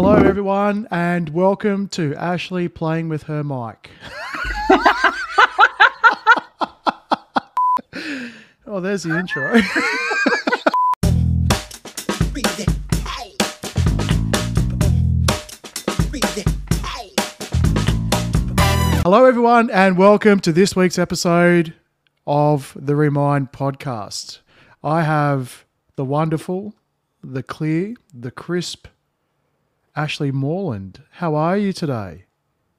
Hello, everyone, and welcome to Ashley playing with her mic. oh, there's the intro. Hello, everyone, and welcome to this week's episode of the Re-MIND podcast. I have the wonderful, the clear, the crisp Ashley Morland. How are you today?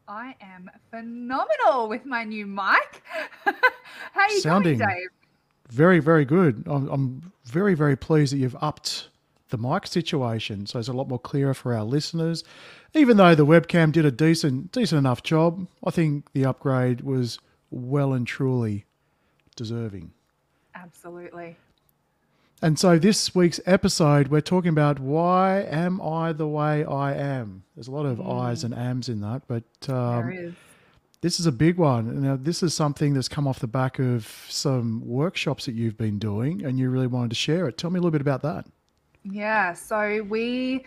I am phenomenal with my new mic. How are you Sounding going, Dave? Very, very good. I'm, I'm very, very pleased that you've upped the mic situation, so it's a lot more clearer for our listeners. Even though the webcam did a decent, decent enough job, I think the upgrade was well and truly deserving. Absolutely. And so this week's episode, we're talking about why am I the way I am? There's a lot of I's and ams in that, but um, is. this is a big one. Now, this is something that's come off the back of some workshops that you've been doing, and you really wanted to share it. Tell me a little bit about that. Yeah. So we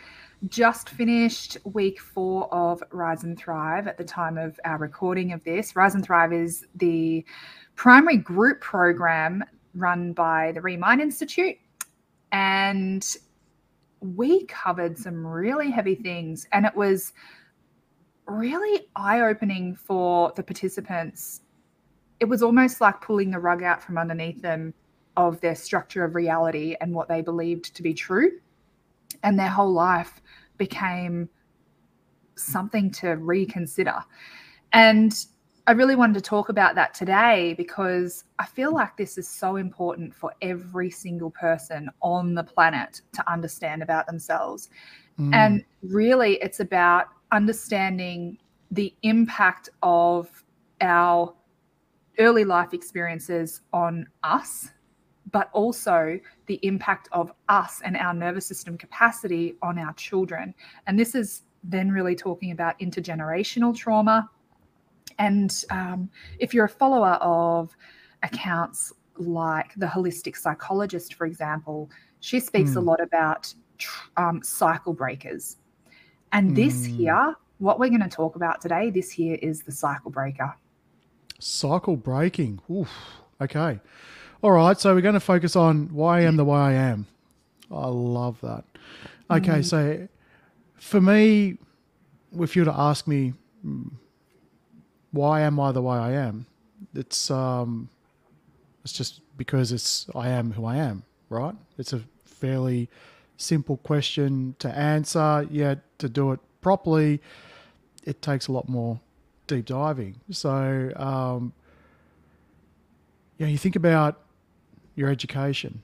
just finished week four of Rise and Thrive at the time of our recording of this. Rise and Thrive is the primary group program run by the Re-MIND Institute. And we covered some really heavy things. And it was really eye opening for the participants. It was almost like pulling the rug out from underneath them of their structure of reality and what they believed to be true. And their whole life became something to reconsider. And I really wanted to talk about that today because I feel like this is so important for every single person on the planet to understand about themselves. Mm. And really, it's about understanding the impact of our early life experiences on us, but also the impact of us and our nervous system capacity on our children. And this is then really talking about intergenerational trauma. And um, if you're a follower of accounts like the holistic psychologist, for example, she speaks a Mm. lot about um, cycle breakers. And this Mm. here, what we're going to talk about today, this here is the cycle breaker. Cycle breaking. Oof. Okay. All right. So we're going to focus on why I am the way I am. I love that. Okay. Mm. So for me, if you were to ask me, mm, why am I the way I am? It's um, it's just because it's I am who I am, right? It's a fairly simple question to answer. Yet to do it properly, it takes a lot more deep diving. So um, know, you think about your education,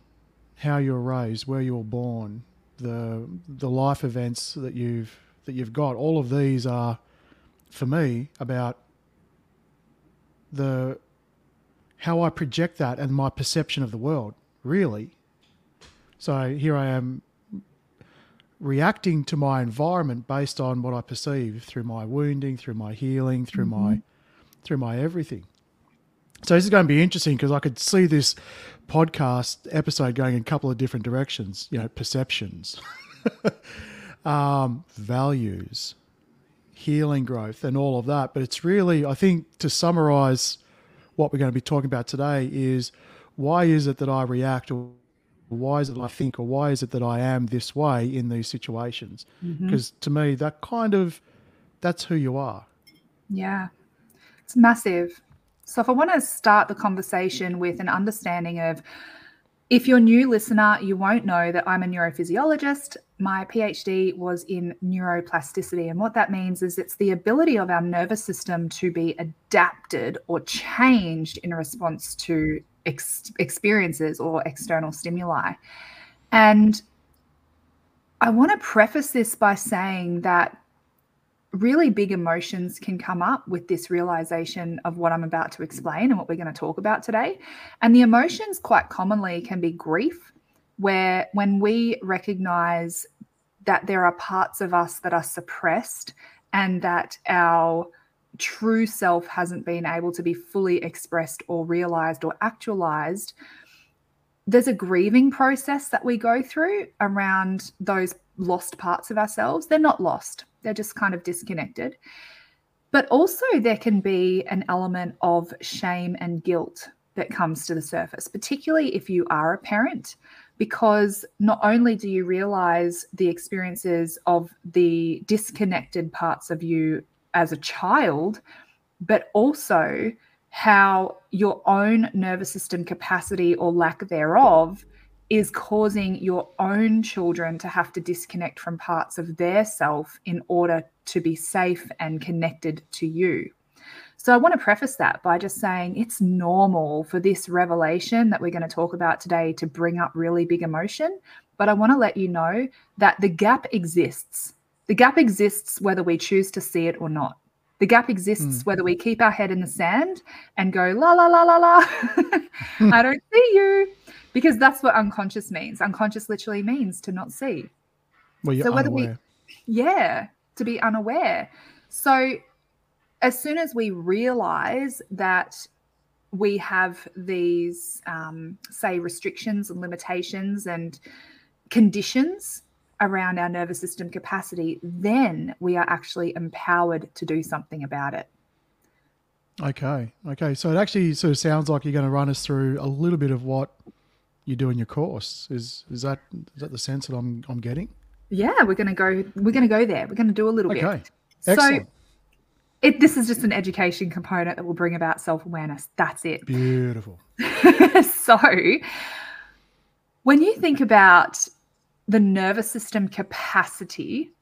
how you were raised, where you were born, the the life events that you've that you've got. All of these are, for me, about the how I project that and my perception of the world. Really. So here I am reacting to my environment based on what I perceive through my wounding, through my healing, through my through my everything. So this is going to be interesting because I could see this podcast episode going in a couple of different directions. You know, perceptions, um, values, healing growth, and all of that. But it's really, I think, to summarize what we're going to be talking about today is why is it that I react or why is it that I think or why is it that I am this way in these situations? Mm-hmm. Because to me, that kind of that's who you are. Yeah, it's massive. So, if I want to start the conversation with an understanding of if you're a new listener, you won't know that I'm a neurophysiologist. My PhD was in neuroplasticity. And what that means is it's the ability of our nervous system to be adapted or changed in response to ex- experiences or external stimuli. And I want to preface this by saying that really big emotions can come up with this realization of what I'm about to explain and what we're going to talk about today. And the emotions quite commonly can be grief, where when we recognize that there are parts of us that are suppressed and that our true self hasn't been able to be fully expressed or realized or actualized, there's a grieving process that we go through around those lost parts of ourselves. They're not lost, they're just kind of disconnected. But also, there can be an element of shame and guilt that comes to the surface, particularly if you are a parent, because not only do you realize the experiences of the disconnected parts of you as a child, but also how your own nervous system capacity or lack thereof is causing your own children to have to disconnect from parts of their self in order to be safe and connected to you. So I want to preface that by just saying it's normal for this revelation that we're going to talk about today to bring up really big emotion. But I want to let you know that the gap exists. The gap exists whether we choose to see it or not. The gap exists mm. whether we keep our head in the sand and go, la, la, la, la, la. I don't see you. Because that's what unconscious means. Unconscious literally means to not see. Well, you're so whether unaware. we, yeah, to be unaware. So as soon as we realize that we have these, um, say, restrictions and limitations and conditions around our nervous system capacity, then we are actually empowered to do something about it. Okay. Okay. So it actually sort of sounds like you're going to run us through a little bit of what you do in your course. Is is that is that the sense that I'm I'm getting? Yeah, we're going to go. We're to go there. We're going to do a little okay. bit. Okay, excellent. So it, this is just an education component that will bring about self awareness. That's it. Beautiful. so, when you think about the nervous system capacity,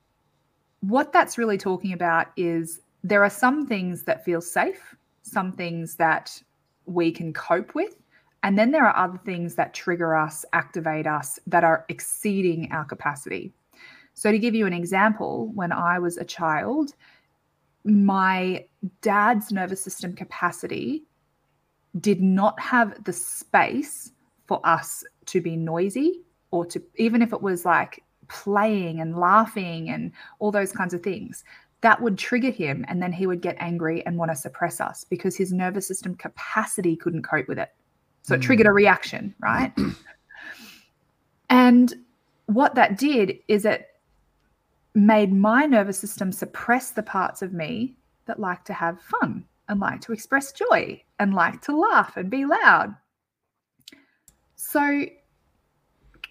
what that's really talking about is there are some things that feel safe, some things that we can cope with, and then there are other things that trigger us, activate us, that are exceeding our capacity. So, to give you an example, when I was a child, my dad's nervous system capacity did not have the space for us to be noisy or to even if it was like playing and laughing and all those kinds of things that would trigger him and then he would get angry and want to suppress us because his nervous system capacity couldn't cope with it so it triggered a reaction right and what that did is it made my nervous system suppress the parts of me that like to have fun and like to express joy and like to laugh and be loud. So,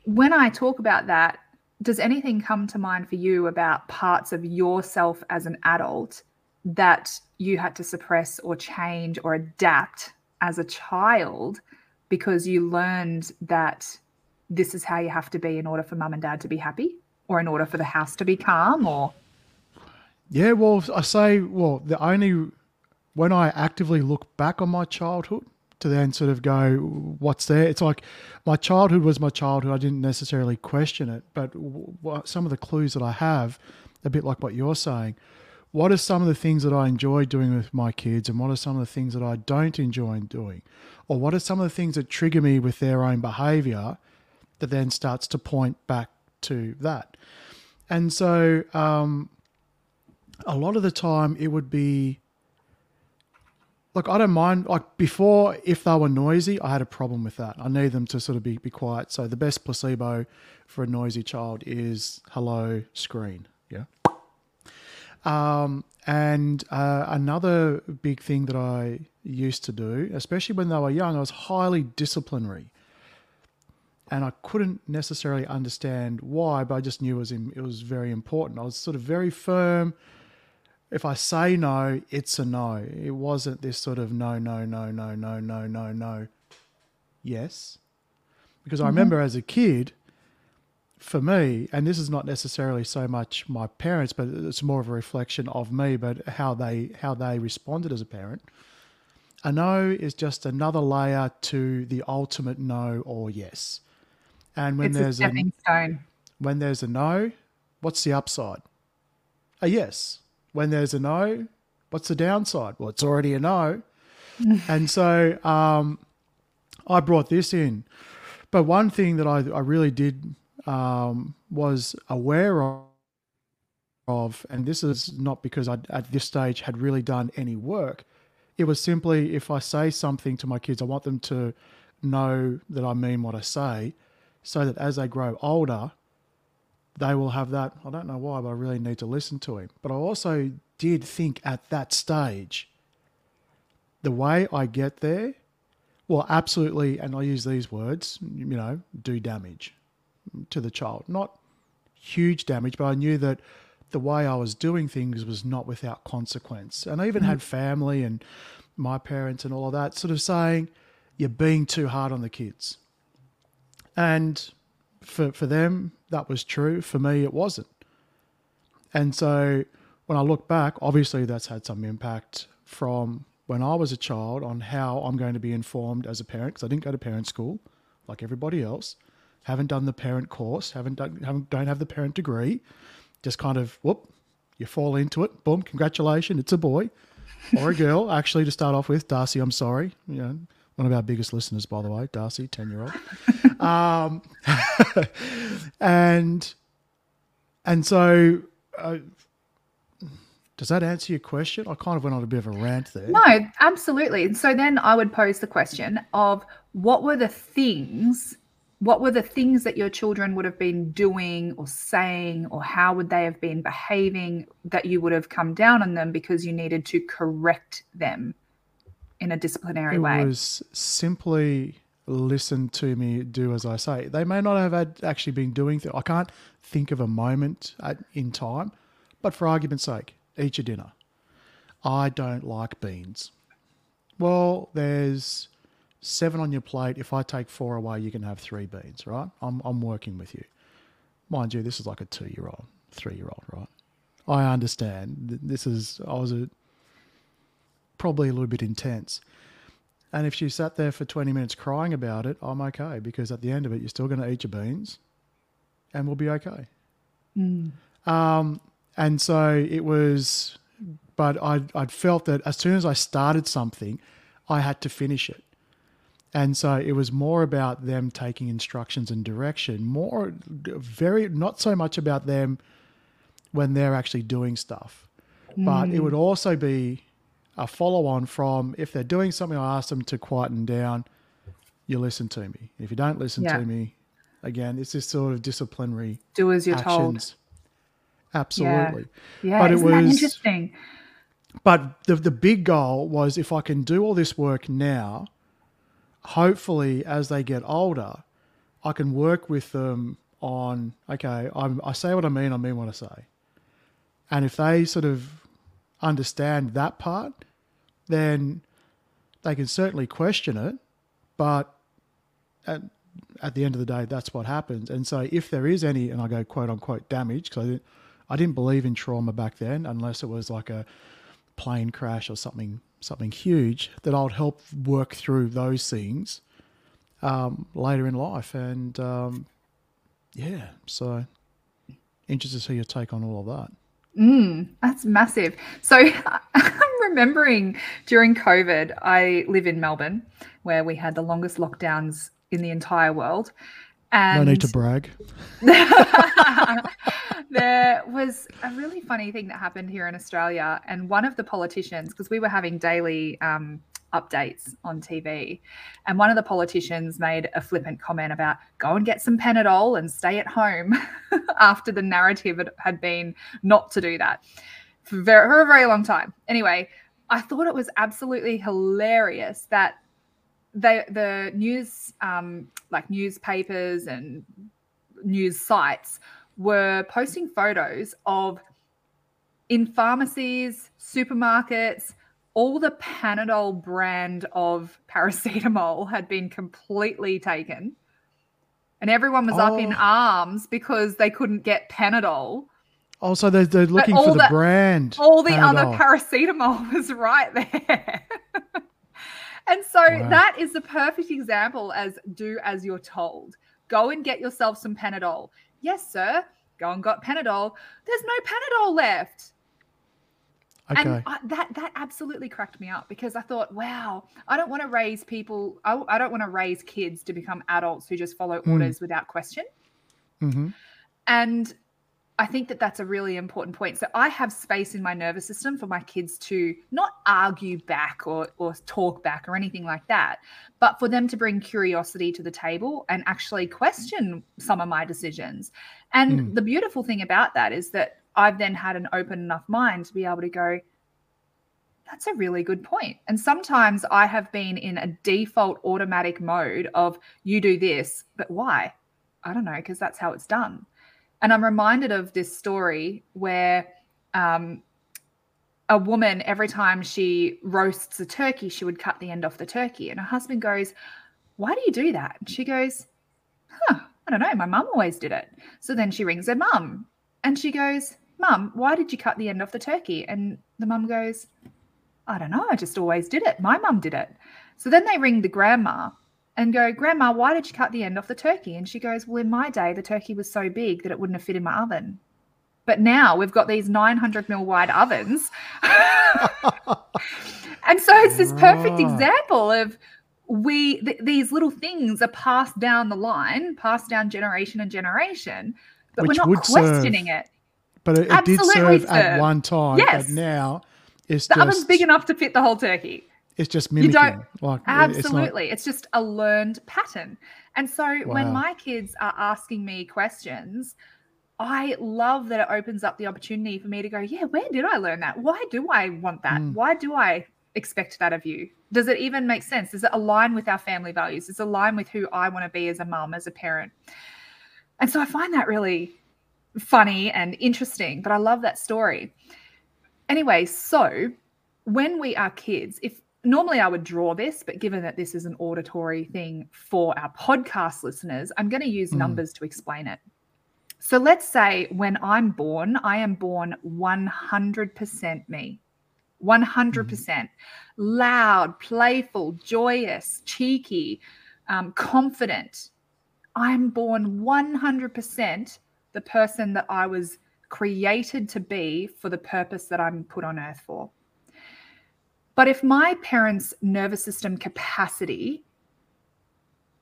when I talk about that, does anything come to mind for you about parts of yourself as an adult that you had to suppress or change or adapt as a child because you learned that this is how you have to be in order for mum and dad to be happy? or in order for the house to be calm or yeah well i say well the only when i actively look back on my childhood to then sort of go what's there it's like my childhood was my childhood i didn't necessarily question it but some of the clues that i have a bit like what you're saying what are some of the things that i enjoy doing with my kids and what are some of the things that i don't enjoy doing or what are some of the things that trigger me with their own behavior that then starts to point back to that. And so um, a lot of the time it would be like I don't mind like before if they were noisy, I had a problem with that. I need them to sort of be, be quiet. So the best placebo for a noisy child is hello screen. Um, and uh, another big thing that I used to do, especially when they were young, I was highly disciplinary and I couldn't necessarily understand why, but I just knew it was in, it was very important. I was sort of very firm. If I say no, it's a no. It wasn't this sort of no, no, no, no, no, no, no, no. Yes, because mm-hmm. I remember as a kid, for me, and this is not necessarily so much my parents, but it's more of a reflection of me, but how they how they responded as a parent. A no is just another layer to the ultimate no or yes. And when it's there's a a. When there's a no, what's the upside? A yes. When there's a no, what's the downside? Well, it's already a no. and so um, I brought this in. But one thing that I, I really did um, was aware of, of, and this is not because I at this stage had really done any work. It was simply if I say something to my kids, I want them to know that I mean what I say so that as they grow older, they will have that. I don't know why, but I really need to listen to him. But I also did think at that stage, the way I get there, well, absolutely, and I use these words, you know, do damage to the child. Not huge damage, but I knew that the way I was doing things was not without consequence. And I even mm-hmm. had family and my parents and all of that sort of saying, you're being too hard on the kids. And for, for them, that was true. For me, it wasn't. And so when I look back, obviously that's had some impact from when I was a child on how I'm going to be informed as a parent because I didn't go to parent school like everybody else. Haven't done the parent course, haven't done, haven't, don't have the parent degree. Just kind of whoop, you fall into it. Boom, congratulations, it's a boy or a girl. Actually, to start off with, Darcy, I'm sorry. You know, one of our biggest listeners, by the way, Darcy, ten year old. um, and and so. Uh, does that answer your question? I kind of went on a bit of a rant there. No, absolutely. So then I would pose the question of what were the things, what were the things that your children would have been doing or saying, or how would they have been behaving that you would have come down on them because you needed to correct them in a disciplinary it way? It was simply listen to me, do as I say. They may not have had actually been doing things. I can't think of a moment at, in time, but for argument's sake, eat your dinner. I don't like beans. Well, there's seven on your plate. If I take four away, you can have three beans, right? I'm, I'm working with you. Mind you, this is like a two year old, three year old, right? I understand. This is, I was a, probably a little bit intense. And if she sat there for 20 minutes crying about it, I'm okay because at the end of it, you're still going to eat your beans and we'll be okay. Mm. Um, and so it was, but I'd, I'd felt that as soon as I started something, I had to finish it. And so it was more about them taking instructions and direction, more very, not so much about them when they're actually doing stuff. Mm. But it would also be a follow on from if they're doing something, I ask them to quieten down, you listen to me. If you don't listen yeah. to me, again, it's this sort of disciplinary do as you're actions. told. Absolutely. Yeah, yeah. but Isn't it was interesting. But the the big goal was if I can do all this work now, hopefully as they get older, I can work with them on okay, I'm, I say what I mean, I mean what I say. And if they sort of understand that part, then they can certainly question it, but at, at the end of the day, that's what happens. And so if there is any, and I go quote unquote damage, because I didn't, I didn't believe in trauma back then unless it was like a plane crash or something something huge that I'd help work through those things um, later in life. And um, yeah, so interested to see your take on all of that. Mm, that's massive. So I'm remembering during COVID, I live in Melbourne, where we had the longest lockdowns in the entire world. And no need to brag. there was a really funny thing that happened here in Australia, and one of the politicians, because we were having daily um, updates on TV, and one of the politicians made a flippant comment about go and get some Panadol and stay at home after the narrative had been not to do that for, very, for a very long time. Anyway, I thought it was absolutely hilarious that they, the news, um, like newspapers and news sites, were posting photos of in pharmacies, supermarkets, all the Panadol brand of paracetamol had been completely taken. And everyone was oh. up in oh. arms because they couldn't get Panadol. Also, they're, they're looking for the, the, brand. All the Panadol. other paracetamol was right there. And so wow. that is the perfect example as do as you're told. Go and get yourself some Panadol. Yes, sir. Go and got Panadol. There's no Panadol left. Okay. And I, that that absolutely cracked me up because I thought, wow, I don't want to raise people. I, I don't want to raise kids to become adults who just follow mm. orders without question. Mm-hmm. And I think that that's a really important point. So I have space in my nervous system for my kids to not argue back or, or talk back or anything like that, but for them to bring curiosity to the table and actually question some of my decisions. And mm. the beautiful thing about that is that I've then had an open enough mind to be able to go, that's a really good point. And sometimes I have been in a default automatic mode of you do this, but why? I don't know, because that's how it's done. And I'm reminded of this story where um, a woman, every time she roasts a turkey, she would cut the end off the turkey. And her husband goes, Why do you do that? And she goes, Huh, I don't know. My mum always did it. So then she rings her mum and she goes, Mum, why did you cut the end off the turkey? And the mum goes, I don't know. I just always did it. My mum did it. So then they ring the grandma and go, Grandma, why did you cut the end off the turkey? And she goes, Well, in my day, the turkey was so big that it wouldn't have fit in my oven. But now we've got these 900 mil wide ovens. and so it's this perfect example of we, th- these little things are passed down the line, passed down generation and generation, but Which we're not questioning serve. it. But it, it did serve, serve, at one time. Yes. But now it's the just... oven's big enough to fit the whole turkey. It's just mimicking. You don't, like, absolutely. It's, not... it's, just a learned pattern. And so wow. when my kids are asking me questions, I love that it opens up the opportunity for me to go, yeah, where did I learn that? Why do I want that? Mm. Why do I expect that of you? Does it even make sense? Does it align with our family values? Does it align with who I want to be as a mom, as a parent? And so I find that really funny and interesting, but I love that story. Anyway, so when we are kids, if normally I would draw this, but given that this is an auditory thing for our podcast listeners, I'm going to use mm. numbers to explain it. So let's say when I'm born, I am born 100% me. 100% mm. loud, playful, joyous, cheeky, um, confident. I'm born 100% the person that I was created to be for the purpose that I'm put on earth for. But if my parents' nervous system capacity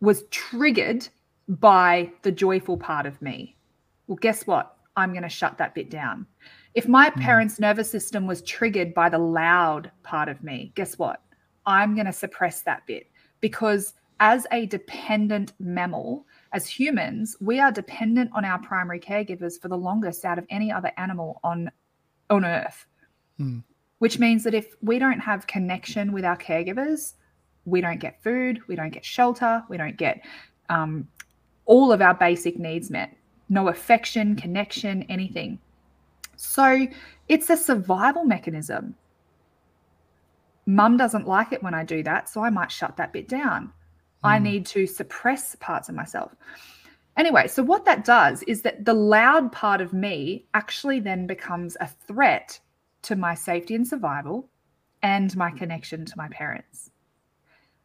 was triggered by the joyful part of me, well, guess what? I'm going to shut that bit down. If my mm. parents' nervous system was triggered by the loud part of me, guess what? I'm going to suppress that bit because as a dependent mammal, as humans, we are dependent on our primary caregivers for the longest out of any other animal on on earth. Mm which means that if we don't have connection with our caregivers, we don't get food, we don't get shelter, we don't get um, all of our basic needs met. No affection, connection, anything. So it's a survival mechanism. Mum doesn't like it when I do that, so I might shut that bit down. Mm. I hmm. need to suppress parts of myself. Anyway, so what that does is that the loud part of me actually then becomes a threat to my safety and survival and my mm. connection to my parents.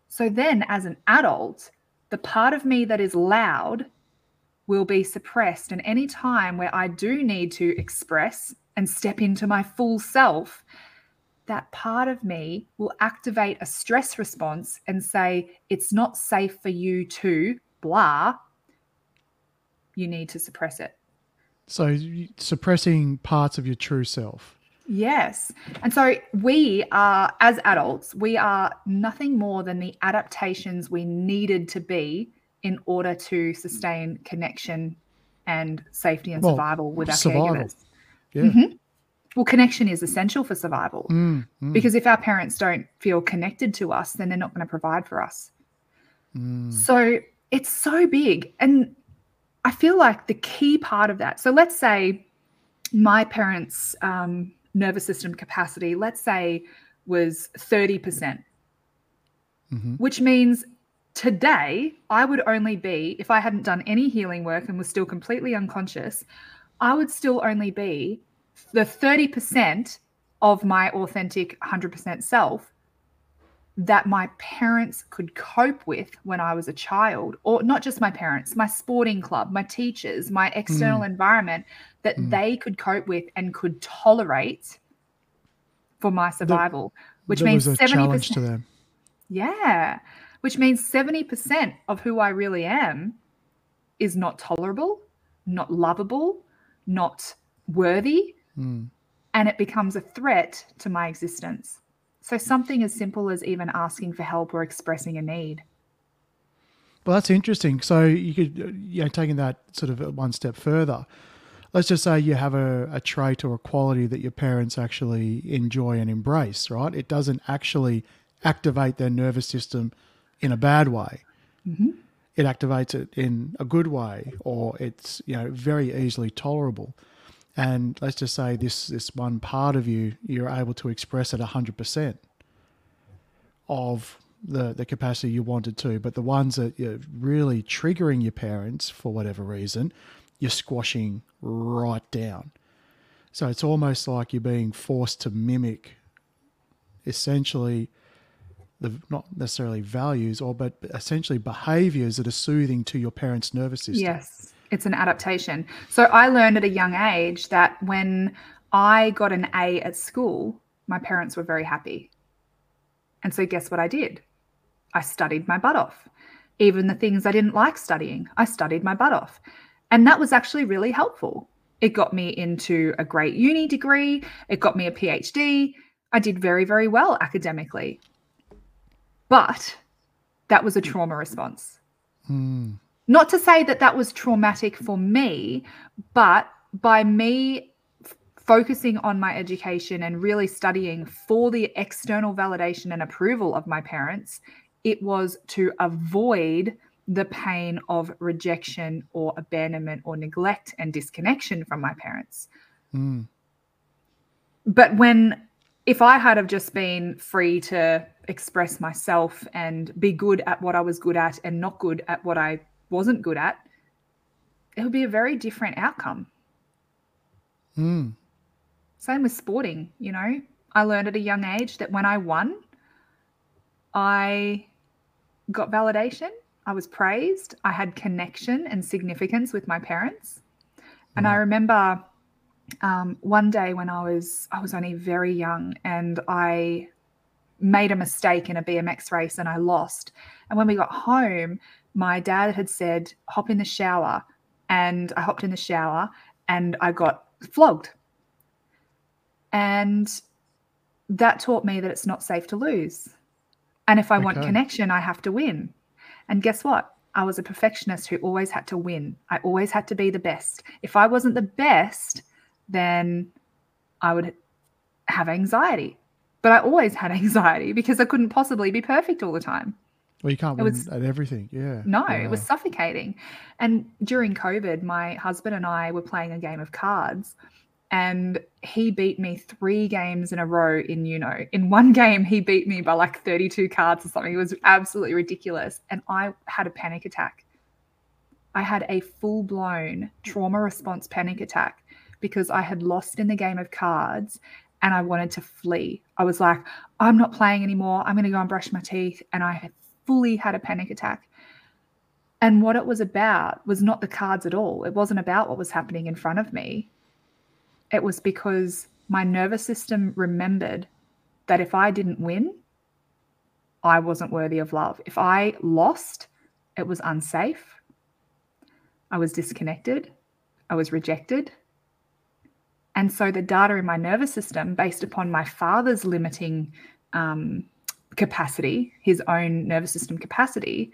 So then, as an adult, the part of me that is loud will be suppressed. And any time where I do need to express and step into my full self, that part of me will activate a stress response and say, it's not safe for you to blah. You need to suppress it. So, suppressing parts of your true self. Yes. And so we are, as adults, we are nothing more than the adaptations we needed to be in order to sustain connection and safety and well, survival with our survival. caregivers. Yeah. Mm-hmm. Well, connection is essential for survival mm, mm. because if our parents don't feel connected to us, then they're not going to provide for us. Mm. So it's so big. And I feel like the key part of that. So let's say my parents, um, nervous system capacity, let's say, was 30%, percent. Mm hmm which means today I would only be, if I hadn't done any healing work and was still completely unconscious, I would still only be the 30% of my authentic 100% self that my parents could cope with when I was a child, or not just my parents, my sporting club, my teachers, my external mm. environment that mm. they could cope with and could tolerate for my survival, the, which means 70% to them. Yeah, which means 70% of who I really am is not tolerable, not lovable, not worthy, Mm. and it becomes a threat to my existence. So, something as simple as even asking for help or expressing a need. Well, that's interesting. So you could, uh, you know, taking that sort of one step further, let's just say you have a, a trait or a quality that your parents actually enjoy and embrace, right? It doesn't actually activate their nervous system in a bad way. Mhm. It activates it in a good way, or it's you know very easily tolerable. And let's just say this this one part of you, you're able to express hundred percent of the the capacity you wanted to, but the ones that you're really triggering your parents for whatever reason, you're squashing right down. So it's almost like you're being forced to mimic essentially the not necessarily values or but essentially behaviors that are soothing to your parents' nervous system. Yes, it's an adaptation. So I learned at a young age that when I got an A at school, my parents were very happy. And so guess what I did? I studied my butt off. Even the things I didn't like studying, I studied my butt off. And that was actually really helpful. It got me into a great uni degree, it got me a PhD. I did very, very well academically. But that was a trauma response. Hmm. Not to say that that was traumatic for me, but by me f- focusing on my education and really studying for the external validation and approval of my parents, it was to avoid the pain of rejection or abandonment or neglect and disconnection from my parents. Hmm. But when if I had have just been free to express myself and be good at what I was good at and not good at what I wasn't good at, it would be a very different outcome. Hmm. Same with sporting, you know. I learned at a young age that when I won, I got validation, I was praised, I had connection and significance with my parents. And I remember um, one day when I was I was only very young and I made a mistake in a BMX race and I lost. And when we got home, my dad had said, hop in the shower. And I hopped in the shower and I got flogged. And that taught me that it's not safe to lose. And if I want connection, I have to win. And guess what? I was a perfectionist who always had to win. I always had to be the best. If I wasn't the best, then I would have anxiety. But I always had anxiety because I couldn't possibly be perfect all the time. Well, you can't win was- at everything. Yeah. No, Yeah. it was suffocating. And during COVID, my husband and I were playing a game of cards, and he beat me three games in a row in Uno. In one game, he beat me by like 32 cards or something. It was absolutely ridiculous. And I had a panic attack. I had a full blown trauma response panic attack because I had lost in the game of cards and I wanted to flee. I was like, I'm not playing anymore. I'm going to go and brush my teeth. And I had fully had a panic attack. And what it was about was not the cards at all. It wasn't about what was happening in front of me. It was because my nervous system remembered that if I didn't win, I wasn't worthy of love. If I lost, it was unsafe. I was disconnected. I was rejected. And so the data in my nervous system, based upon my father's limiting um, capacity, his own nervous system capacity,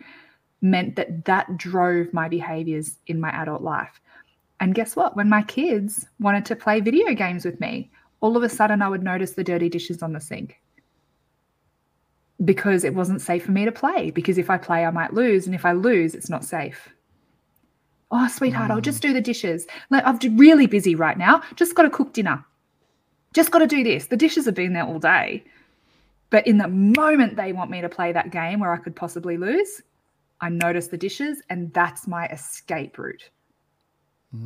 meant that that drove my behaviors in my adult life. And guess what? When my kids wanted to play video games with me, all of a sudden I would notice the dirty dishes on the sink because it wasn't safe for me to play. Because if I play, I might lose. And if I lose, it's not safe. Oh, sweetheart, I'll just mm. do the dishes. Like, I'm really busy right now. Just got to cook dinner. Just got to do this. The dishes have been there all day. But in the moment they want me to play that game where I could possibly lose, I notice the dishes and that's my escape route.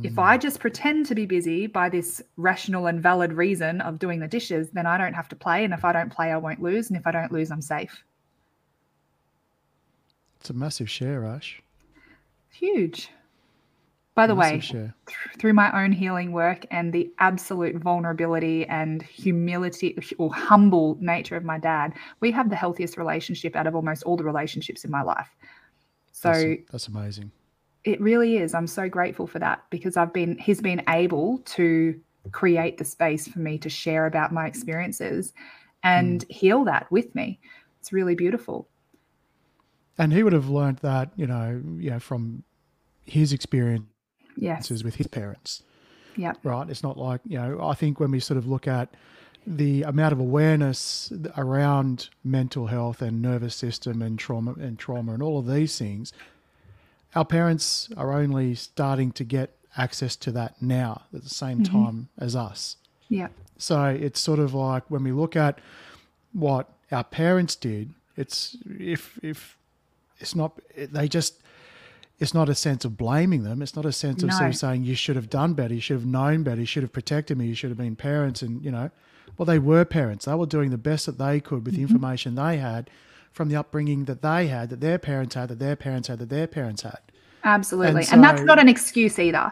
If I mm. just pretend to be busy by this rational and valid reason of doing the dishes, then I don't have to play. And if I don't play, I won't lose. And if I don't lose, I'm safe. It's a massive share, Ash. Huge. By the way, th- through my own healing work and the absolute vulnerability and humility or humble nature of my dad, we have the healthiest relationship out of almost all the relationships in my life. So That's, that's amazing. it really is. I'm so grateful for that because I've been he's been able to create the space for me to share about my experiences and mm. heal that with me. It's really beautiful. And he would have learned that, you know, you know, from his experiences yes. with his parents. Yeah. Right. It's not like, you know, I think when we sort of look at the amount of awareness around mental health and nervous system and trauma and trauma and all of these things, our parents are only starting to get access to that now at the same mm-hmm. time as us. Yeah. So it's sort of like when we look at what our parents did, it's if if it's not they just it's not a sense of blaming them. It's not a sense of no. sort of saying you should have done better, you should have known better, you should have protected me, you should have been parents, and you know, well they were parents. They were doing the best that they could with mm-hmm. the information they had from the upbringing that they had, that their parents had, that their parents had, that their parents had. Absolutely. And, so, and, that's not an excuse either.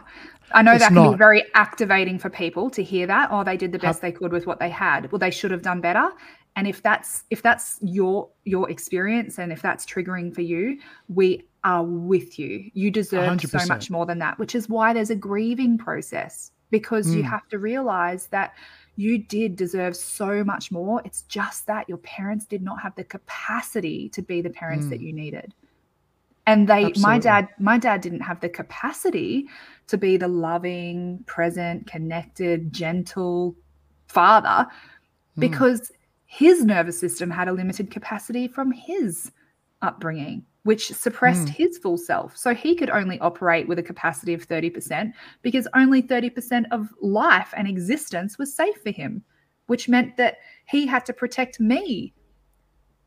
I know that can not. be very activating for people to hear that. Oh, they did the best they could with what they had. Well, they should have done better. And if that's if that's your your experience and if that's triggering for you, we are with you. You deserve 100%. so much more than that, which is why there's a grieving process because mm. you have to realize that you did deserve so much more. It's just that your parents did not have the capacity to be the parents mm. that you needed and they Absolutely. my dad my dad didn't have the capacity to be the loving present connected gentle father mm. because his nervous system had a limited capacity from his upbringing which suppressed mm. his full self so he could only operate with a capacity of 30% because only 30% of life and existence was safe for him which meant that he had to protect me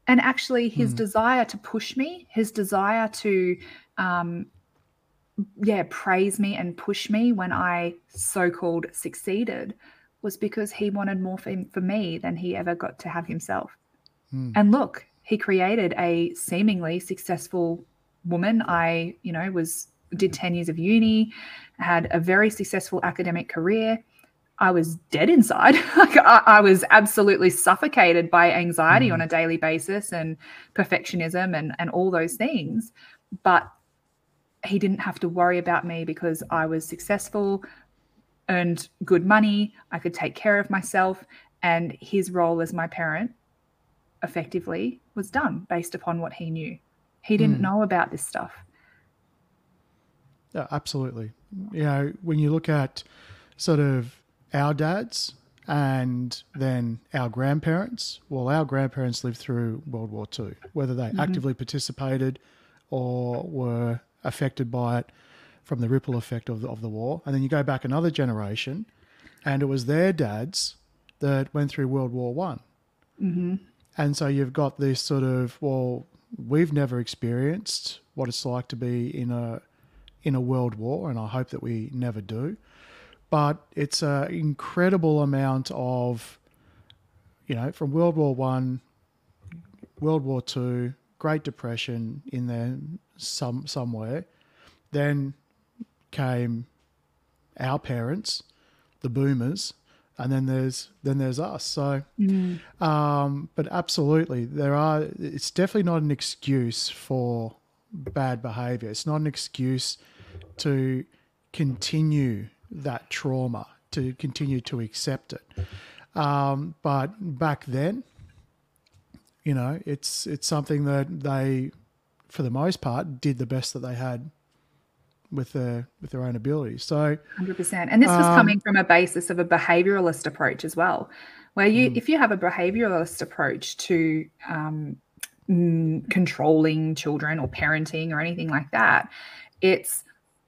and actually his mm. desire to push me his desire to um yeah praise me and push me when i so-called succeeded was because he wanted more for, for me than he ever got to have himself mm. and look he created a seemingly successful woman i you know was did 10 years of uni had a very successful academic career I was dead inside. like I, I, was absolutely suffocated by anxiety mm. on a daily basis and perfectionism and, and all those things. But he didn't have to worry about me because I was successful, earned good money, I could take care of myself. And his role as my parent effectively was done based upon what he knew. He didn't mm. know about this stuff. Yeah, absolutely. You know, when you look at sort of our dads and then our grandparents. Well, our grandparents lived through World War II, whether they mm-hmm. actively participated or were affected by it from the ripple effect of the, of the war. And then you go back another generation, and it was their dads that went through World War One. Mm-hmm. And so you've got this sort of well, we've never experienced what it's like to be in a in a world war, and I hope that we never do but it's an incredible amount of, you know, from World War One, World War Two, Great Depression in there some somewhere. Then came our parents, the boomers, and then there's then there's us. So, mm. um, but absolutely, there are. It's definitely not an excuse for bad behaviour. It's not an excuse to continue that trauma to continue to accept it. Um, but back then, you know, it's it's something that they, for the most part, did the best that they had with their with their own abilities. So, hundred percent. And this was um, coming from a basis of a behavioralist approach as well, where you, mm. if you have a behavioralist approach to um, controlling children or parenting or anything like that, it's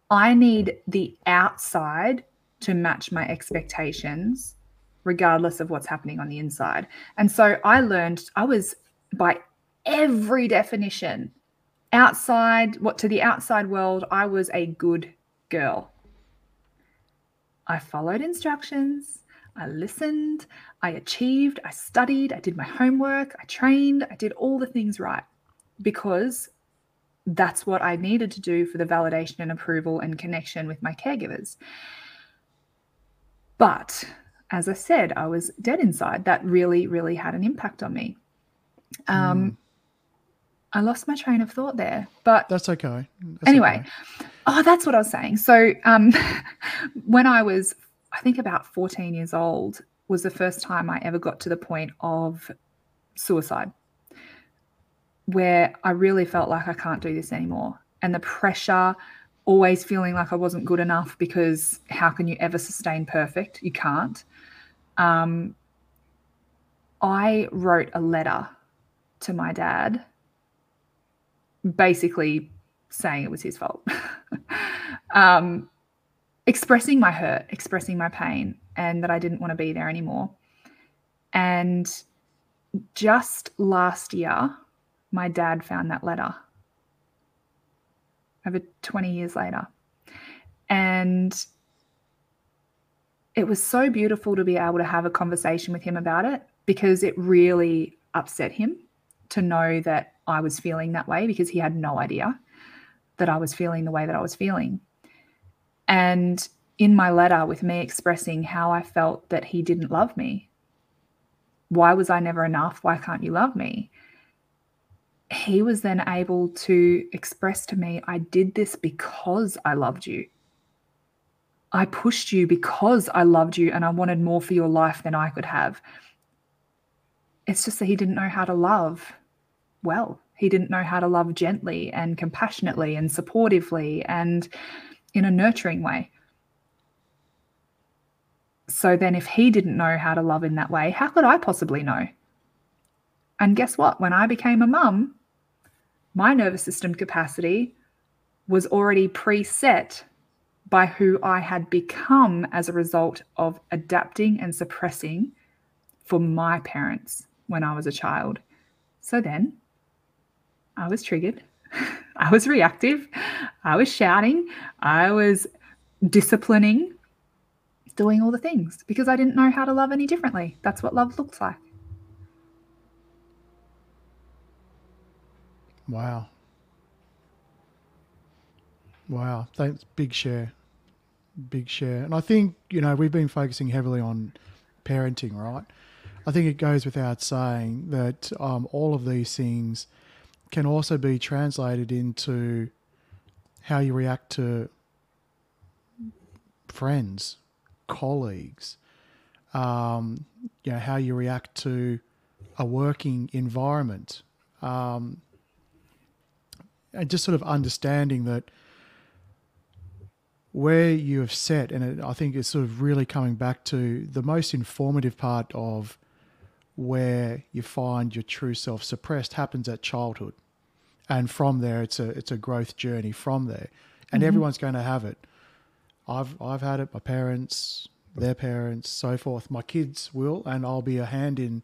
I need the outside to match my expectations, regardless of what's happening on the inside. And so I learned, I was by every definition, outside, what to the outside world, I was a good girl. I followed instructions. I listened, I achieved, I studied, I did my homework, I trained, I did all the things right because that's what I needed to do for the validation and approval and connection with my caregivers. But as I said, I was dead inside. That really, really had an impact on me. Um, mm. I lost my train of thought there. But That's okay. That's anyway, okay. oh, that's what I was saying. So, um, when I was, I think about 14 years old, was the first time I ever got to the point of suicide, where I really felt like I can't do this anymore. And the pressure, always feeling like I wasn't good enough because how can you ever sustain perfect? You can't. Um, I wrote a letter to my dad basically saying it was his fault. um, expressing my hurt, expressing my pain, and that I didn't want to be there anymore. And just last year, my dad found that letter over 20 years later. And it was so beautiful to be able to have a conversation with him about it because it really upset him to know that I was feeling that way because he had no idea that I was feeling the way that I was feeling. And in my letter, with me expressing how I felt that he didn't love me, why was I never enough? Why can't you love me? He was then able to express to me, I did this because I loved you. I pushed you because I loved you and I wanted more for your life than I could have. It's just that he didn't know how to love well. He didn't know how to love gently and compassionately and supportively and in a nurturing way. So then, if he didn't know how to love in that way, how could I possibly know? And guess what? When I became a mum, my nervous system capacity was already preset by who I had become as a result of adapting and suppressing for my parents when I was a child. So then I was triggered. I was reactive. I was shouting. I was disciplining, doing all the things because I didn't know how to love any differently. That's what love looks like. Wow. Wow. Thanks. Big share. Big share. And I think, you know, we've been focusing heavily on parenting, right? I think it goes without saying that um, all of these things can also be translated into how you react to friends, colleagues, um, you know, how you react to a working environment. Um, and just sort of understanding that where you have set, and it, I think it's sort of really coming back to the most informative part of where you find your true self suppressed happens at childhood, and from there it's a it's a growth journey from there, and Mhm. everyone's going to have it. I've I've had it. My parents, their parents, so forth. My kids will, and I'll be a hand in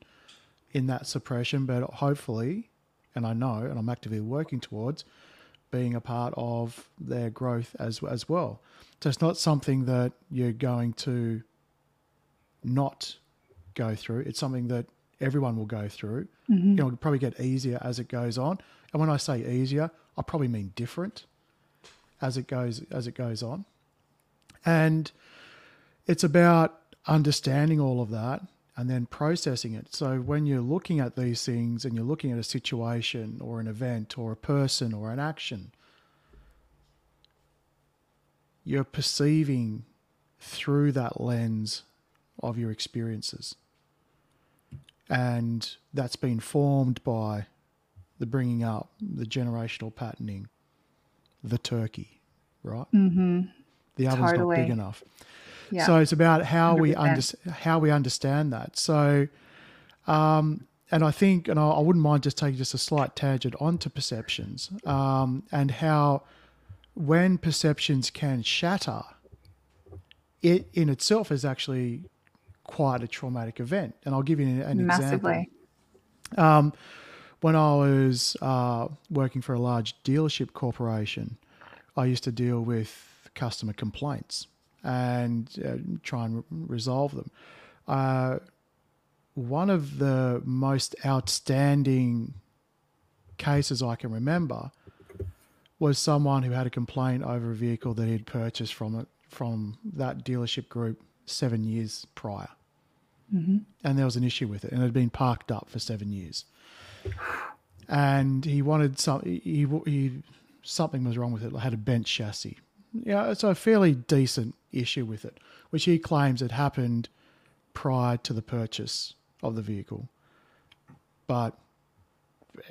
in that suppression. But hopefully, and I know, and I'm actively working towards being a part of their growth as as well. So it's not something that you're going to not go through. It's something that everyone will go through. Mhm. You know, it'll probably get easier as it goes on. And when I say easier, I probably mean different as it goes as it goes on. And it's about understanding all of that and then processing it. So when you're looking at these things and you're looking at a situation or an event or a person or an action, you're perceiving through that lens of your experiences. And that's been formed by the bringing up, the generational patterning, the turkey, right? Mhm. The oven's not big enough. Yeah. So it's about how we 100%. under, how we understand that. So, um, and I think, and I, I wouldn't mind just taking just a slight tangent onto perceptions um, and how when perceptions can shatter, it in itself is actually quite a traumatic event. And I'll give you an, an example. Massively. Um, when I was uh, working for a large dealership corporation, I used to deal with customer complaints and uh, try and re- resolve them. Uh, one of the most outstanding cases I can remember was someone who had a complaint over a vehicle that he'd purchased from it from that dealership group seven years prior, Mhm. and there was an issue with it, and it had been parked up for seven years. And he wanted some. He, he something was wrong with it. It had a bent chassis. Yeah, it's a fairly decent issue with it, which he claims had happened prior to the purchase of the vehicle. But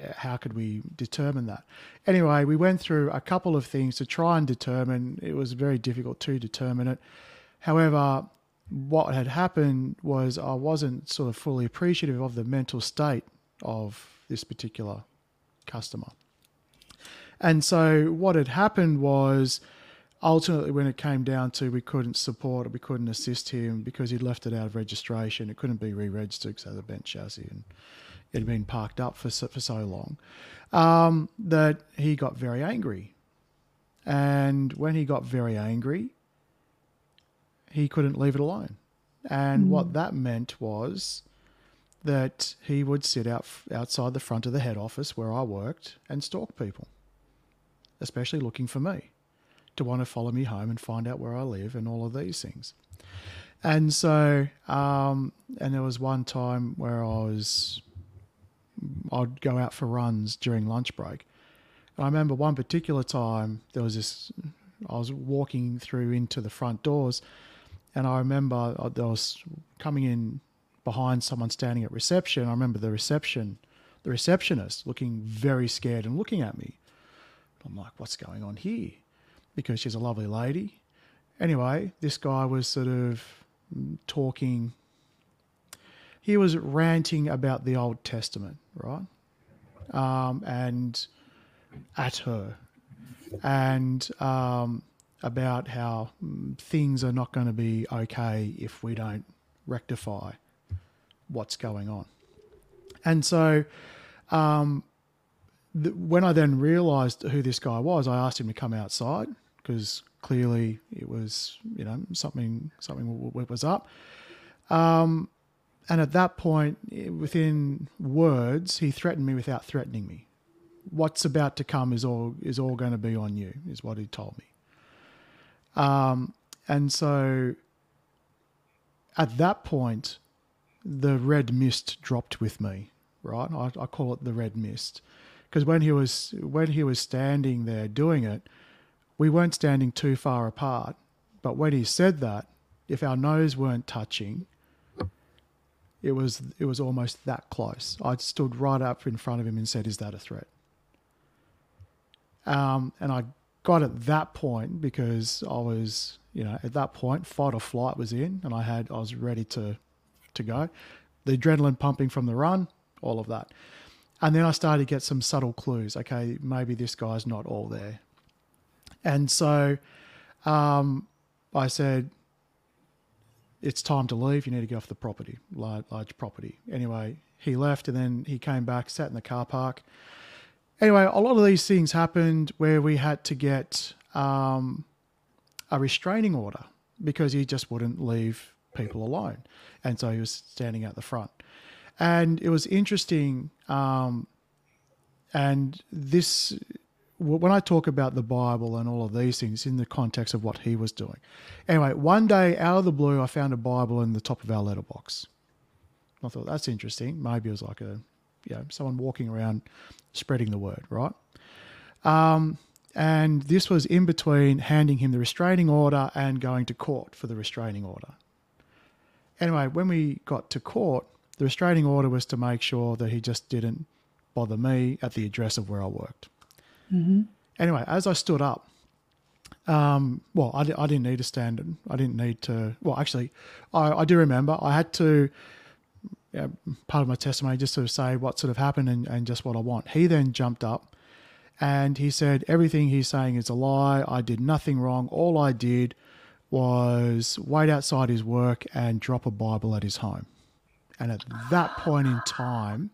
eh, how could we determine that? Anyway, we went through a couple of things to try and determine. It was very difficult to determine it. However, what had happened was I wasn't sort of fully appreciative of the mental state of this particular customer. And so what had happened was ultimately when it came down to we couldn't support it, we couldn't assist him because he'd left it out of registration. It couldn't be re-registered because it had a bent chassis and it had been parked up for so, for so long um, that he got very angry. And when he got very angry, he couldn't leave it alone. And mm. what that meant was that he would sit out outside the front of the head office where I worked and stalk people, especially looking for me to want to follow me home and find out where I live and all of these things. And so, um, and there was one time where I was, I'd go out for runs during lunch break. And I remember one particular time there was this, I was walking through into the front doors and I remember I was coming in behind someone standing at reception. I remember the reception, the receptionist looking very scared and looking at me. I'm like, what's going on here? Because she's a lovely lady. Anyway, this guy was sort of talking, he was ranting about the Old Testament, right? Um, and at her. And um, about how mm, things are not going to be okay if we don't rectify what's going on. And so, um, the, when I then realised who this guy was, I asked him to come outside because clearly it was, you know, something something was up. Um, and at that point, within words, he threatened me without threatening me. What's about to come is all is all going to be on you, is what he told me. Um, and so at that point, the red mist dropped with me, right? I, I call it the red mist. Because when he was when he was standing there doing it, we weren't standing too far apart. But when he said that, if our nose weren't touching, it was it was almost that close. I stood right up in front of him and said, "Is that a threat?" Um, and I got at that point because I was, you know, at that point, fight or flight was in, and I had, I was ready to, to go. The adrenaline pumping from the run, all of that, and then I started to get some subtle clues. Okay, maybe this guy's not all there, and so, um, I said, it's time to leave. You need to get off the property, large, large property. Anyway, he left, and then he came back, sat in the car park anyway, a lot of these things happened where we had to get um, a restraining order because he just wouldn't leave people alone. And so he was standing at the front. And it was interesting. Um, and this, when I talk about the Bible and all of these things in the context of what he was doing. Anyway, one day out of the blue, I found a Bible in the top of our letterbox. I thought that's interesting. Maybe it was like a you know, someone walking around spreading the word, right? Um, and this was in between handing him the restraining order and going to court for the restraining order. Anyway, when we got to court, the restraining order was to make sure that he just didn't bother me at the address of where I worked. Mm-hmm. Anyway, as I stood up, um, well, I, I, didn't need to stand. I didn't need to. Well, actually, I, I do remember I had to uh, part of my testimony just sort of say what sort of happened and, and just what I want. He then jumped up and he said, Everything he's saying is a lie. I did nothing wrong. All I did was wait outside his work and drop a Bible at his home. And at that point in time,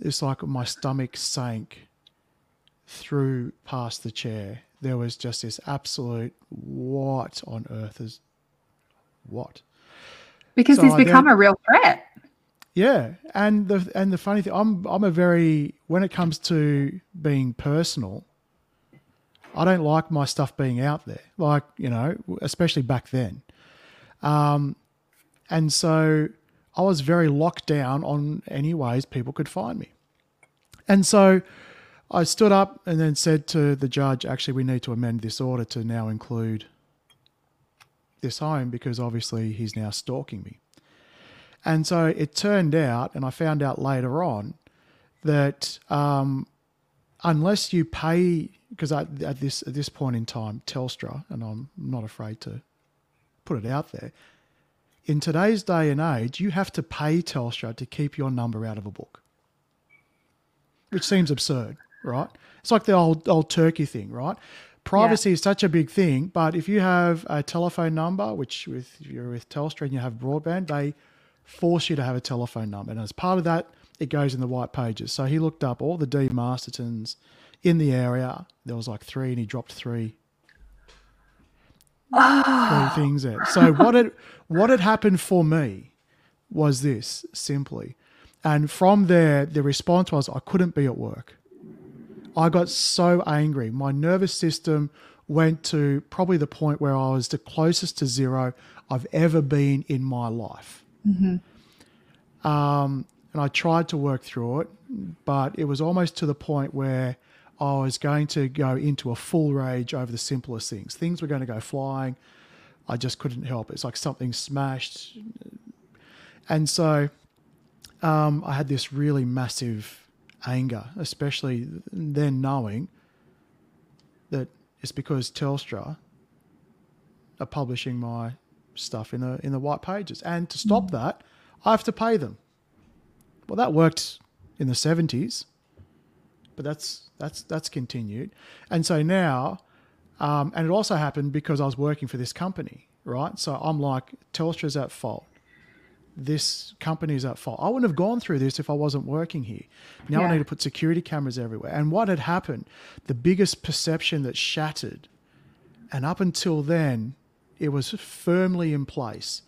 it's like my stomach sank through past the chair. There was just this absolute what on earth is what? because so he's become a real threat. Yeah, and the and the funny thing, I'm I'm a very when it comes to being personal, I don't like my stuff being out there. Like you know, especially back then, um, and so I was very locked down on any ways people could find me. And so I stood up and then said to the judge, actually, we need to amend this order to now include this home because obviously he's now stalking me. And so it turned out, and I found out later on, that um, unless you pay, because at, at this at this point in time, Telstra, and I'm not afraid to put it out there, in today's day and age, you have to pay Telstra to keep your number out of a book, which seems absurd, right? It's like the old old turkey thing, right? Privacy yeah. is such a big thing, but if you have a telephone number, which with you're with Telstra and you have broadband, they force you to have a telephone number, and as part of that, it goes in the white pages. So he looked up all the Dean Mastertons in the area. There was like three, and he dropped three oh. three ah. things there. So what had what had happened for me was this simply, and from there the response was I couldn't be at work. I got so angry. My nervous system went to probably the point where I was the closest to zero I've ever been in my life. Mm-hmm. Um, and I tried to work through it, but it was almost to the point where I was going to go into a full rage over the simplest things. Things were going to go flying. I just couldn't help it. It's like something smashed. And so um, I had this really massive anger, especially then knowing that it's because Telstra are publishing my stuff in the in the white pages. And to stop that, I have to pay them. Well, that worked in the 70s, but that's that's that's continued, and so now, um, and it also happened because I was working for this company, right? So I'm like, Telstra's at fault. This company's at fault. I wouldn't have gone through this if I wasn't working here. Now yeah. I need to put security cameras everywhere. And what had happened, the biggest perception that shattered, and up until then, it was firmly in place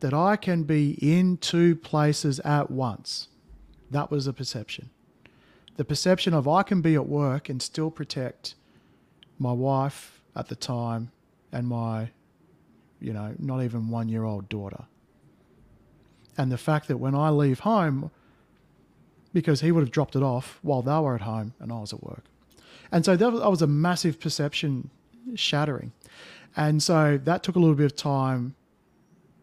that I can be in two places at once. That was a perception the perception of I can be at work and still protect my wife at the time and my, you know, not even one year old daughter. And the fact that when I leave home, because he would have dropped it off while they were at home and I was at work. And so that was a massive perception shattering. And so that took a little bit of time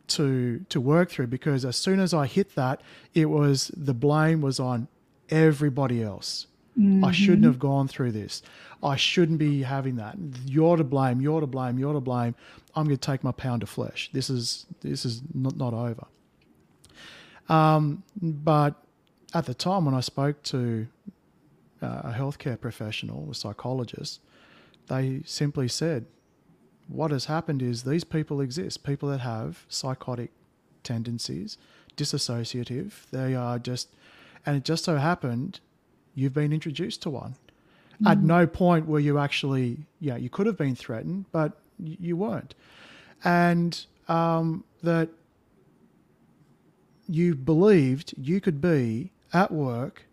to to work through because as soon as I hit that, it was the blame was on everybody else. Mm-hmm. I shouldn't have gone through this. I shouldn't be having that. You're to blame. You're to blame. You're to blame. I'm going to take my pound of flesh. This is this is not not over. Um, but at the time when I spoke to uh, a healthcare professional, a psychologist, they simply said, "What has happened is these people exist. People that have psychotic tendencies, dissociative. They are just." And it just so happened you've been introduced to one. Mm. At no point were you actually, yeah, you could have been threatened, but you weren't. And um, that you believed you could be at work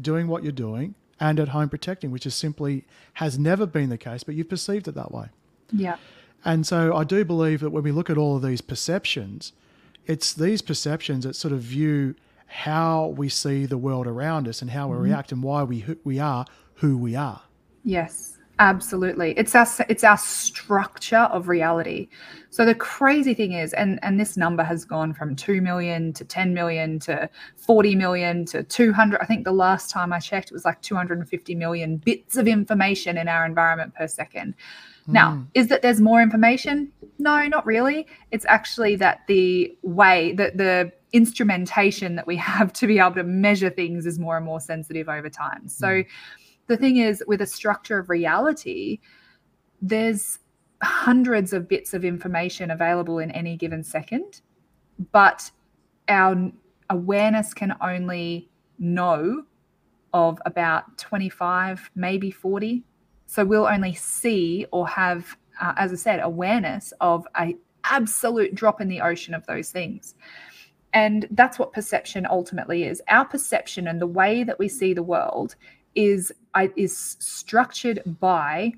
doing what you're doing and at home protecting, which is simply has never been the case, but you've perceived it that way. Yeah. And so I do believe that when we look at all of these perceptions, it's these perceptions that sort of view how we see the world around us and how we mm-hmm. react and why we we are who we are. Yes, absolutely. It's our it's our structure of reality. So the crazy thing is, and and this number has gone from two million to ten million to forty million to two hundred. I think the last time I checked, it was like two hundred and fifty million bits of information in our environment per second. Now, mm. is that there's more information? No, not really. It's actually that the way that the instrumentation that we have to be able to measure things is more and more sensitive over time. So mm. the thing is, with a structure of reality, there's hundreds of bits of information available in any given second, but our awareness can only know of about 25, maybe 40. So we'll only see or have, uh, as I said, awareness of a absolute drop in the ocean of those things. And that's what perception ultimately is. Our perception and the way that we see the world is is structured by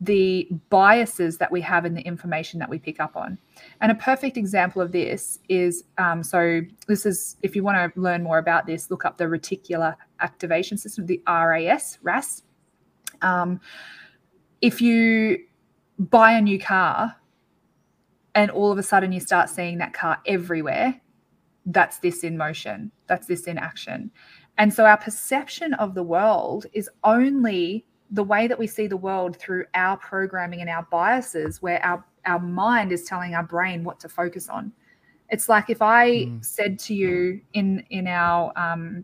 the biases that we have in the information that we pick up on. And a perfect example of this is um, so, this is if you want to learn more about this, look up the reticular activation system, the RAS, RAS. Um, if you buy a new car and all of a sudden you start seeing that car everywhere, that's this in motion, that's this in action. And so our perception of the world is only the way that we see the world through our programming and our biases, where our, our mind is telling our brain what to focus on. It's like if I mm. said to you in in our um,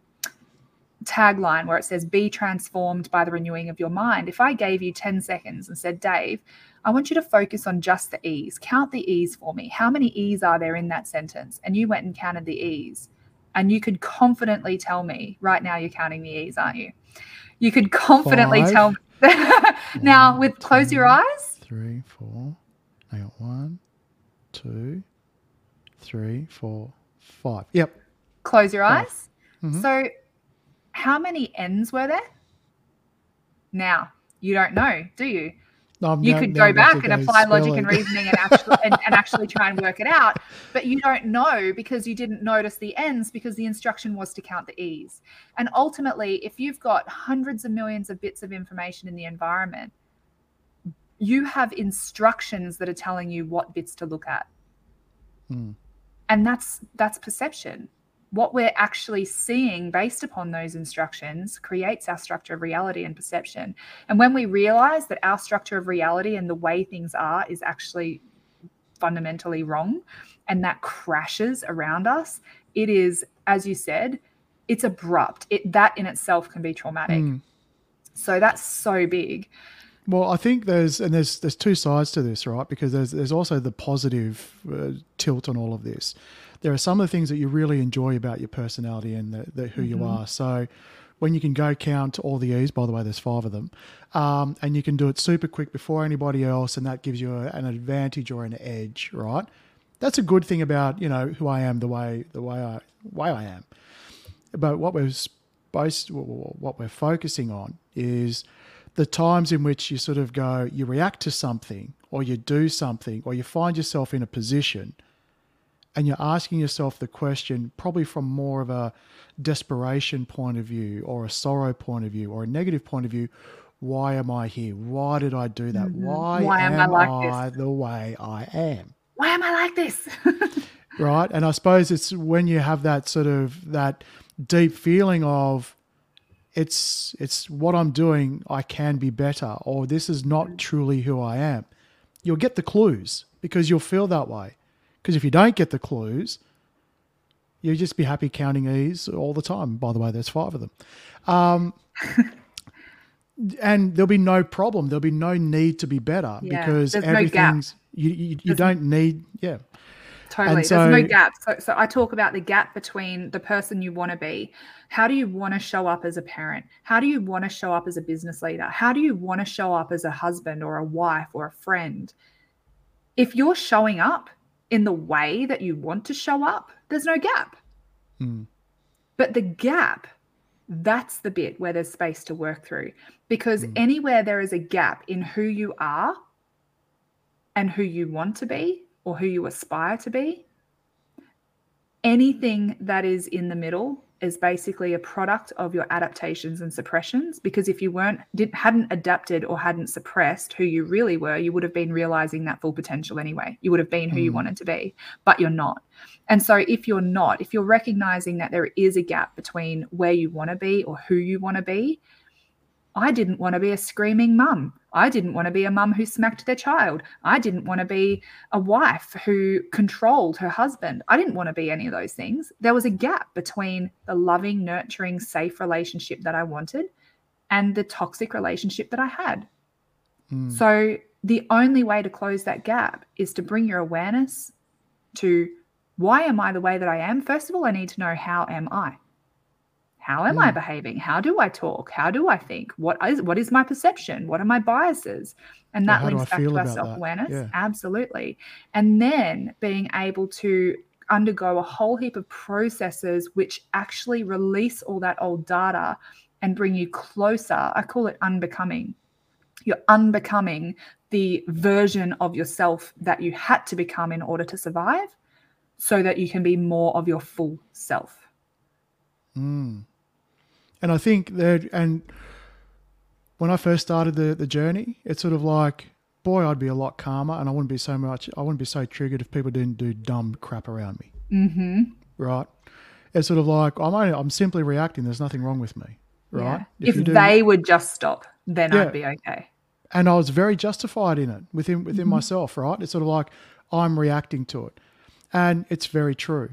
tagline where it says "Be transformed by the renewing of your mind." If I gave you ten seconds and said, "Dave, I want you to focus on just the E's. Count the E's for me. How many E's are there in that sentence?" And you went and counted the E's, and you could confidently tell me right now you're counting the E's, aren't you? You could confidently Five, tell. now, one, with close two, your eyes. Three, four. I got one, two, three, four, five. Yep. Close your five. eyes. Mm-hmm. So, how many N's were there? Now, you don't know, do you? Um, you could go back and apply logic and reasoning and actually and, and, actually try and work it out but you don't know because you didn't notice the ends because the instruction was to count the e's and ultimately if you've got hundreds of millions of bits of information in the environment you have instructions that are telling you what bits to look at hmm. and that's that's perception what we're actually seeing based upon those instructions creates our structure of reality and perception. And when we realize that our structure of reality and the way things are is actually fundamentally wrong and that crashes around us, it is, as you said, it's abrupt. It that in itself can be traumatic. Mm. So that's so big. Well, I think there's and there's there's two sides to this, right? Because there's there's also the positive uh, tilt on all of this there are some of the things that you really enjoy about your personality and the, the who mm-hmm. you are. So when you can go count all the E's, by the way, there's five of them, um, and you can do it super quick before anybody else, and that gives you a, an advantage or an edge, right? That's a good thing about you know who I am, the way the way I way I am. But what we're supposed, what we're focusing on is the times in which you sort of go, you react to something, or you do something, or you find yourself in a position and you're asking yourself the question probably from more of a desperation point of view or a sorrow point of view or a negative point of view why am i here? Why did i do that? Mm-hmm. why, why am, am, i, like I the way i am? Why am i like this? Right? And i suppose it's when you have that sort of that deep feeling of it's it's what i'm doing i can be better or this is not mm. truly who i am. You'll get the clues because you'll feel that way because if you don't get the clues, you'll just be happy counting E's all the time. By the way, there's five of them. Um, and there'll be no problem. There'll be no need to be better yeah, because everything's, no you, you, you don't need, yeah. Totally. So, there's no gap. So, so I talk about the gap between the person you want to be. How do you want to show up as a parent? How do you want to show up as a business leader? How do you want to show up as a husband or a wife or a friend? If you're showing up in the way that you want to show up, there's no gap. Mm. But the gap, that's the bit where there's space to work through. Because mm. anywhere there is a gap in who you are and who you want to be or who you aspire to be, anything that is in the middle is basically a product of your adaptations and suppressions because if you weren't didn't hadn't adapted or hadn't suppressed who you really were you would have been realizing that full potential anyway you would have been who mm. you wanted to be but you're not and so if you're not if you're recognizing that there is a gap between where you want to be or who you want to be I didn't want to be a screaming mum. I didn't want to be a mum who smacked their child. I didn't want to be a wife who controlled her husband. I didn't want to be any of those things. There was a gap between the loving, nurturing, safe relationship that I wanted and the toxic relationship that I had. Mm. So the only way to close that gap is to bring your awareness to why am I the way that I am? First of all, I need to know how am I? How am mm. i behaving? How do i talk? How do i think? What is what is my perception? What are my biases? And that links back to our self-awareness. Yeah. absolutely. And then being able to undergo a whole heap of processes which actually release all that old data and bring you closer. I call it unbecoming. You're unbecoming the version of yourself that you had to become in order to survive so that you can be more of your full self. Mm. And I think that, and when I first started the, the journey, it's sort of like, boy, I'd be a lot calmer and I wouldn't be so much, I wouldn't be so triggered if people didn't do dumb crap around me. Mm-hmm. Right. It's sort of like, I'm, only, I'm simply reacting. There's nothing wrong with me. Right. Yeah. If, if do, they would just stop, then yeah. I'd be okay. And I was very justified in it within, within mm-hmm. myself. Right. It's sort of like, I'm reacting to it. And it's very true.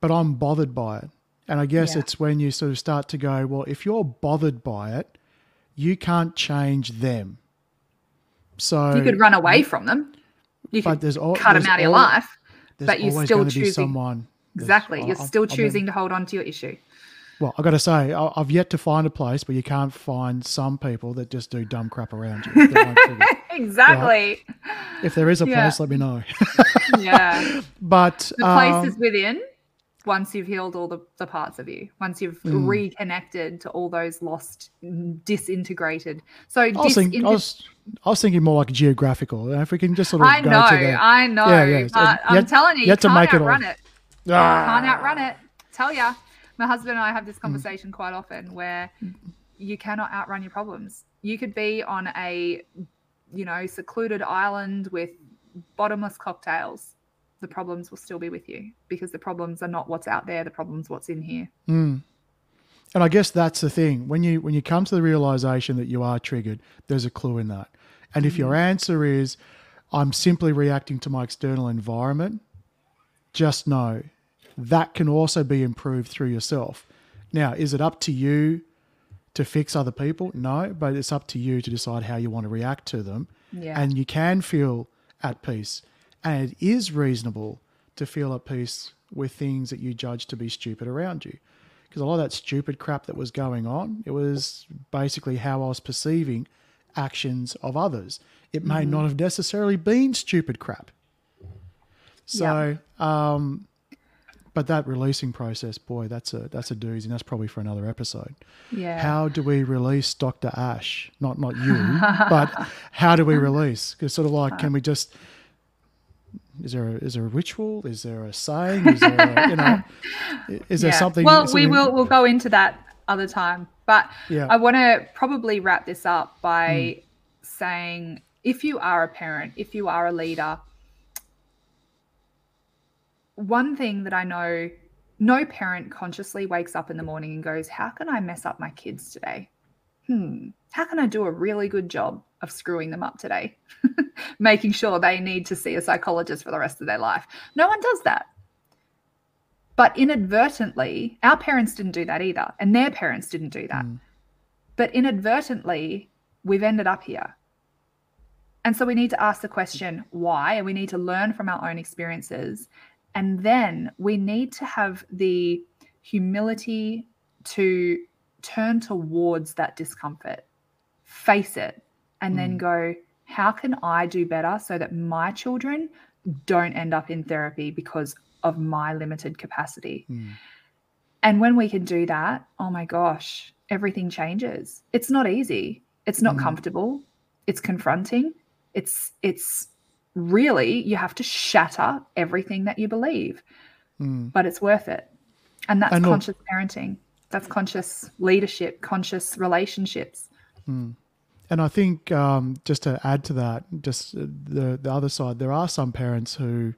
But I'm bothered by it. And I guess yeah. it's when you sort of start to go, well, if you're bothered by it, you can't change them. So you could run away from them. You could there's all, cut there's them out of your life, but you're still choosing someone. Exactly, you're still choosing I mean, to hold on to your issue. Well, I've got to say, I've yet to find a place where you can't find some people that just do dumb crap around you. exactly. Right? If there is a yeah. place, let me know. yeah. But the place um, is within once you've healed all the, the parts of you, once you've mm. reconnected to all those lost, disintegrated. So I was, thinking, I, was, I was thinking more like geographical. If we can just sort of go to there. I know, I know. Yeah, yeah. But I'm yet, telling you, you, you can't outrun it. it. Ah. Can't outrun it. Tell ya. My husband and I have this hmm. conversation mm. quite often where you cannot outrun your problems. You could be on a, you know, secluded island with bottomless cocktails the problems will still be with you because the problems are not what's out there the problems what's in here. Mm. and i guess that's the thing. When you when you come to the realization that you are triggered there's a clue in that. And if mm. your answer is i'm simply reacting to my external environment just know that can also be improved through yourself. Now is it up to you to fix other people? No but it's up to you to decide how you want to react to them. Yeah. and you can feel at peace and it is reasonable to feel at peace with things that you judge to be stupid around you. Because a lot of that stupid crap that was going on, it was basically how I was perceiving actions of others. It may mm-hmm. not have necessarily been stupid crap. So, yeah. um, but that releasing process, boy, that's a that's a doozy, and that's probably for another episode. Yeah. How do we release Dr. Ash? Not not you, but how do we release? Because sort of like, can we just is there a, is there a ritual? Is there a saying? Is there a, you know is there yeah. something? Well, something... we will we'll go into that other time. But yeah. I want to probably wrap this up by mm. saying if you are a parent, if you are a leader, one thing that I know no parent consciously wakes up in the morning and goes, How can I mess up my kids today? Hmm, how can I do a really good job of screwing them up today? Making sure they need to see a psychologist for the rest of their life. No one does that. But inadvertently, our parents didn't do that either, and their parents didn't do that. Mm. But inadvertently, we've ended up here. And so we need to ask the question, why? And we need to learn from our own experiences. And then we need to have the humility to turn towards that discomfort, face it, and mm. then go, how can I do better so that my children don't end up in therapy because of my limited capacity? Mm. And when we can do that, oh my gosh, everything changes. It's not easy. It's not mm. comfortable. It's confronting. It's it's really you have to shatter everything that you believe. Mm. But it's worth it. And that's conscious parenting that's conscious leadership, conscious relationships. Mm. And I think um, just to add to that, just the the other side, there are some parents who,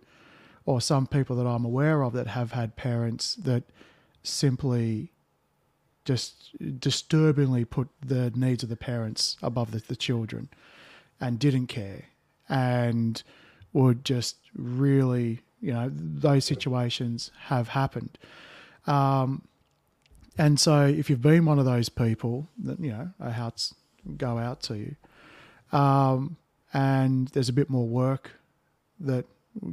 or some people that I'm aware of that have had parents that simply just disturbingly put the needs of the parents above the, the children and didn't care and would just really, you know, those situations have happened. Um, and so, if you've been one of those people, that you know, our hearts go out to you. Um, and there's a bit more work that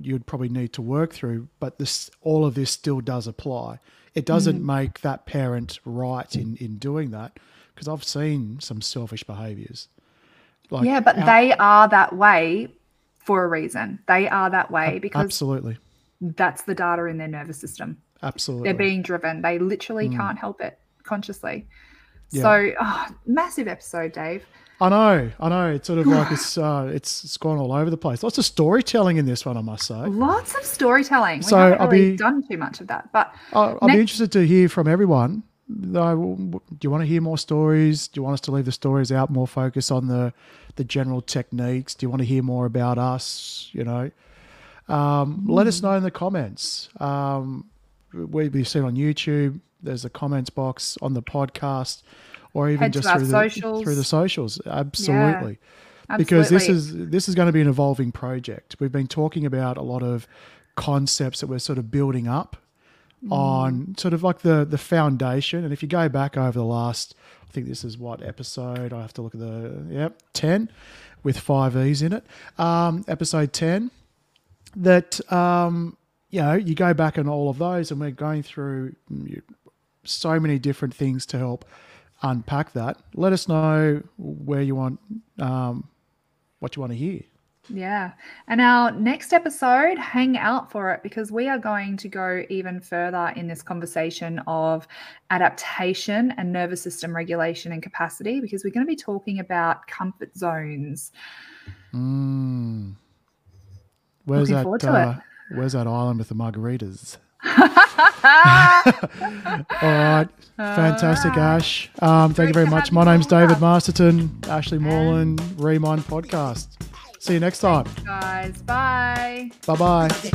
you'd probably need to work through, but this all of this still does apply. It doesn't mm. make that parent right in in doing that because I've seen some selfish behaviours. Like yeah, but our, they are that way for a reason. They are that way because absolutely that's the data in their nervous system. Absolutely. They're being driven. They literally mm. can't help it consciously. Yeah. So, oh, massive episode, Dave. I know, I know. It's sort of like it's uh, it's it's gone all over the place. Lots of storytelling in this one, I must say. Lots of storytelling. We So, haven't I'll really be- done too much of that, but I'll, I'll Next- be interested to hear from everyone. Though, do you want to hear more stories? Do you want us to leave the stories out, more focus on the the general techniques? Do you want to hear more about us? You know, um, let us know in the comments. Um, we, we've seen on YouTube. There's a comments box on the podcast, or even Head just through the socials. through the socials. Absolutely. absolutely. because this is this is going to be an evolving project. We've been talking about a lot of concepts that we're sort of building up on sort of like the the foundation. And if you go back over the last, I think this is what episode. I have to look at the yep ten with five e's in it. Um, episode ten that um, you know you go back on all of those, and we're going through mm, so many different things to help unpack that. Let us know where you want, um, what you want to hear. Yeah. And our next episode, hang out for it because we are going to go even further in this conversation of adaptation and nervous system regulation and capacity because we're going to be talking about comfort zones. Mm. Where's Looking that? forward to uh, Where's that island with the margaritas? All right, fantastic, right. Ash. Um, thank you very much. My name's David up. Masterton. Ashley Morland, Re-MIND Podcast. See you next time. Guys, bye. Bye bye.